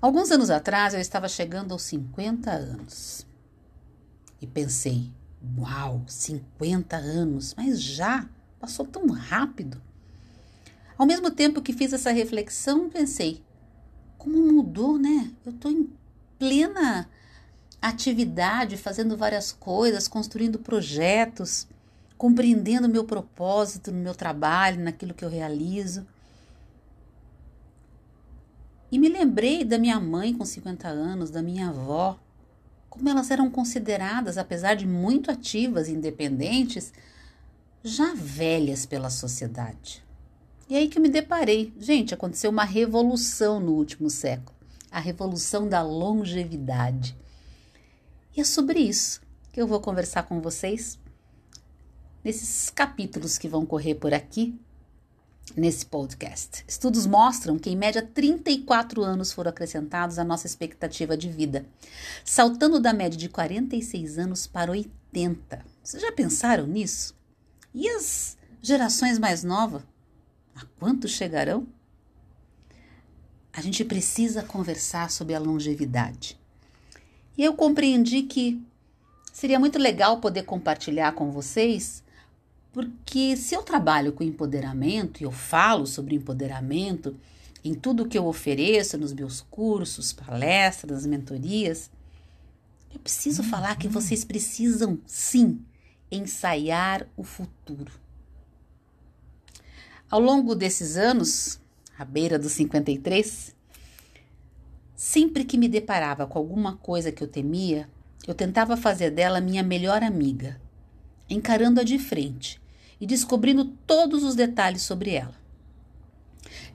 Alguns anos atrás eu estava chegando aos 50 anos e pensei: uau, 50 anos, mas já passou tão rápido. Ao mesmo tempo que fiz essa reflexão, pensei: como mudou, né? Eu estou em plena atividade, fazendo várias coisas, construindo projetos, compreendendo meu propósito no meu trabalho, naquilo que eu realizo. E me lembrei da minha mãe com 50 anos, da minha avó, como elas eram consideradas, apesar de muito ativas e independentes, já velhas pela sociedade. E aí que me deparei. Gente, aconteceu uma revolução no último século a revolução da longevidade. E é sobre isso que eu vou conversar com vocês nesses capítulos que vão correr por aqui nesse podcast. Estudos mostram que, em média, 34 anos foram acrescentados à nossa expectativa de vida, saltando da média de 46 anos para 80. Vocês já pensaram nisso? E as gerações mais novas? A quanto chegarão? A gente precisa conversar sobre a longevidade. E eu compreendi que seria muito legal poder compartilhar com vocês porque se eu trabalho com empoderamento e eu falo sobre empoderamento em tudo que eu ofereço nos meus cursos, palestras, mentorias, eu preciso falar que vocês precisam sim ensaiar o futuro. Ao longo desses anos, à beira dos 53, sempre que me deparava com alguma coisa que eu temia, eu tentava fazer dela minha melhor amiga encarando-a de frente e descobrindo todos os detalhes sobre ela.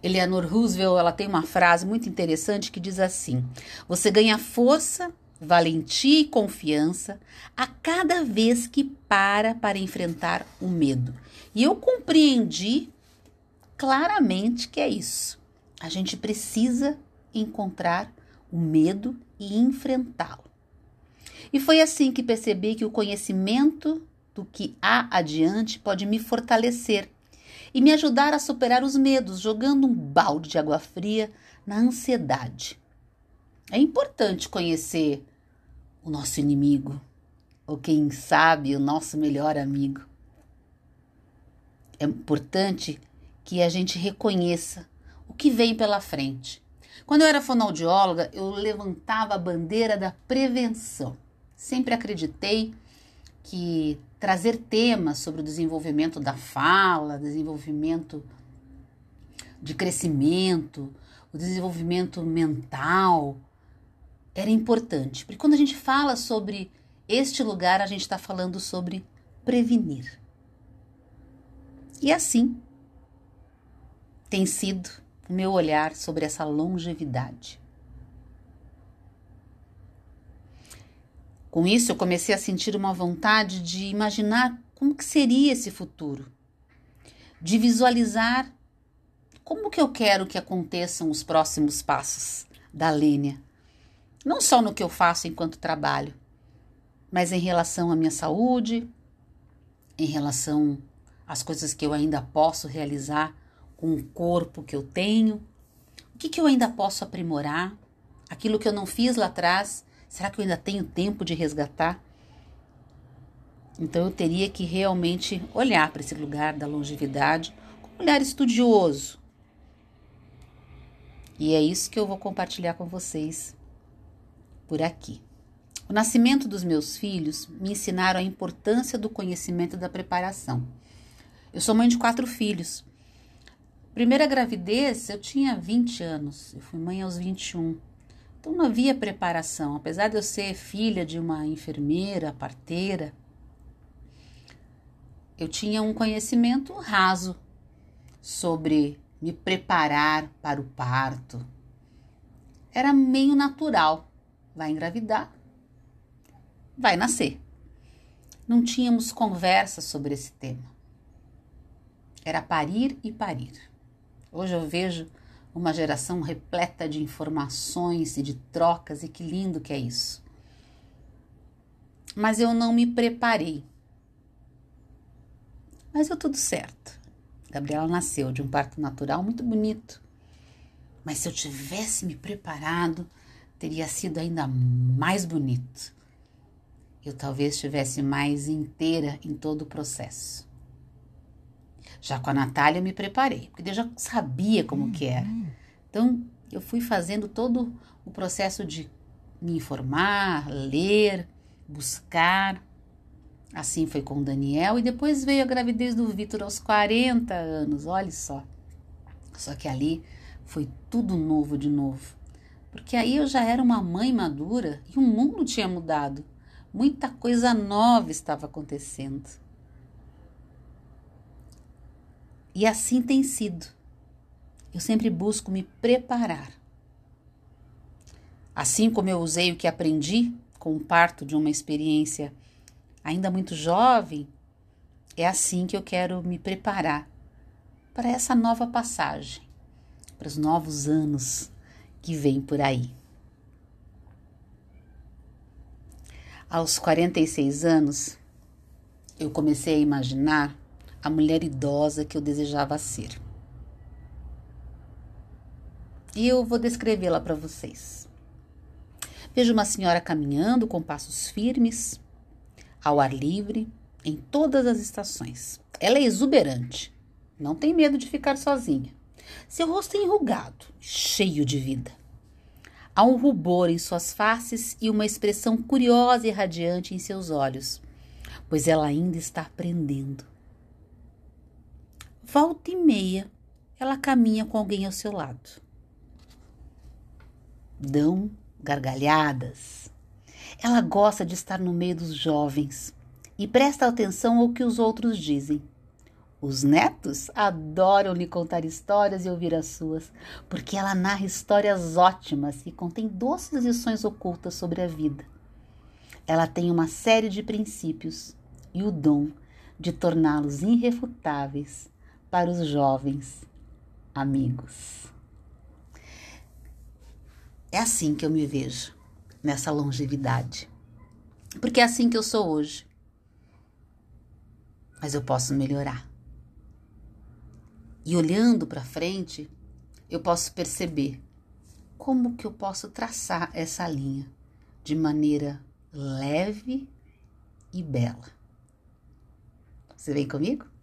Eleanor Roosevelt ela tem uma frase muito interessante que diz assim: Você ganha força, valentia e confiança a cada vez que para para enfrentar o medo. E eu compreendi claramente que é isso. A gente precisa encontrar o medo e enfrentá-lo. E foi assim que percebi que o conhecimento do que há adiante pode me fortalecer e me ajudar a superar os medos, jogando um balde de água fria na ansiedade. É importante conhecer o nosso inimigo, ou quem sabe, o nosso melhor amigo. É importante que a gente reconheça o que vem pela frente. Quando eu era fonoaudióloga, eu levantava a bandeira da prevenção. Sempre acreditei que trazer temas sobre o desenvolvimento da fala, desenvolvimento de crescimento, o desenvolvimento mental, era importante. Porque quando a gente fala sobre este lugar, a gente está falando sobre prevenir. E assim tem sido o meu olhar sobre essa longevidade. Com isso, eu comecei a sentir uma vontade de imaginar como que seria esse futuro, de visualizar como que eu quero que aconteçam os próximos passos da Lênia, não só no que eu faço enquanto trabalho, mas em relação à minha saúde, em relação às coisas que eu ainda posso realizar com o corpo que eu tenho, o que, que eu ainda posso aprimorar, aquilo que eu não fiz lá atrás Será que eu ainda tenho tempo de resgatar? Então eu teria que realmente olhar para esse lugar da longevidade com um olhar estudioso. E é isso que eu vou compartilhar com vocês por aqui. O nascimento dos meus filhos me ensinaram a importância do conhecimento e da preparação. Eu sou mãe de quatro filhos. Primeira gravidez, eu tinha 20 anos, eu fui mãe aos 21. Então não havia preparação, apesar de eu ser filha de uma enfermeira, parteira, eu tinha um conhecimento raso sobre me preparar para o parto. Era meio natural. Vai engravidar, vai nascer. Não tínhamos conversa sobre esse tema. Era parir e parir. Hoje eu vejo uma geração repleta de informações e de trocas, e que lindo que é isso. Mas eu não me preparei. Mas deu tudo certo. Gabriela nasceu de um parto natural muito bonito. Mas se eu tivesse me preparado, teria sido ainda mais bonito. Eu talvez estivesse mais inteira em todo o processo. Já com a Natália eu me preparei, porque eu já sabia como que era. Então, eu fui fazendo todo o processo de me informar, ler, buscar. Assim foi com o Daniel e depois veio a gravidez do Vitor aos 40 anos, olha só. Só que ali foi tudo novo de novo. Porque aí eu já era uma mãe madura e o mundo tinha mudado. Muita coisa nova estava acontecendo. E assim tem sido. Eu sempre busco me preparar. Assim como eu usei o que aprendi com o parto de uma experiência ainda muito jovem, é assim que eu quero me preparar para essa nova passagem, para os novos anos que vêm por aí. Aos 46 anos, eu comecei a imaginar a mulher idosa que eu desejava ser. E eu vou descrevê-la para vocês. Vejo uma senhora caminhando com passos firmes, ao ar livre, em todas as estações. Ela é exuberante, não tem medo de ficar sozinha. Seu rosto é enrugado, cheio de vida. Há um rubor em suas faces e uma expressão curiosa e radiante em seus olhos, pois ela ainda está aprendendo. Volta e meia, ela caminha com alguém ao seu lado. Dão gargalhadas. Ela gosta de estar no meio dos jovens e presta atenção ao que os outros dizem. Os netos adoram lhe contar histórias e ouvir as suas, porque ela narra histórias ótimas e contém doces lições ocultas sobre a vida. Ela tem uma série de princípios e o dom de torná-los irrefutáveis para os jovens amigos. É assim que eu me vejo nessa longevidade. Porque é assim que eu sou hoje. Mas eu posso melhorar. E olhando para frente, eu posso perceber como que eu posso traçar essa linha de maneira leve e bela. Você vem comigo?